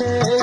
আছে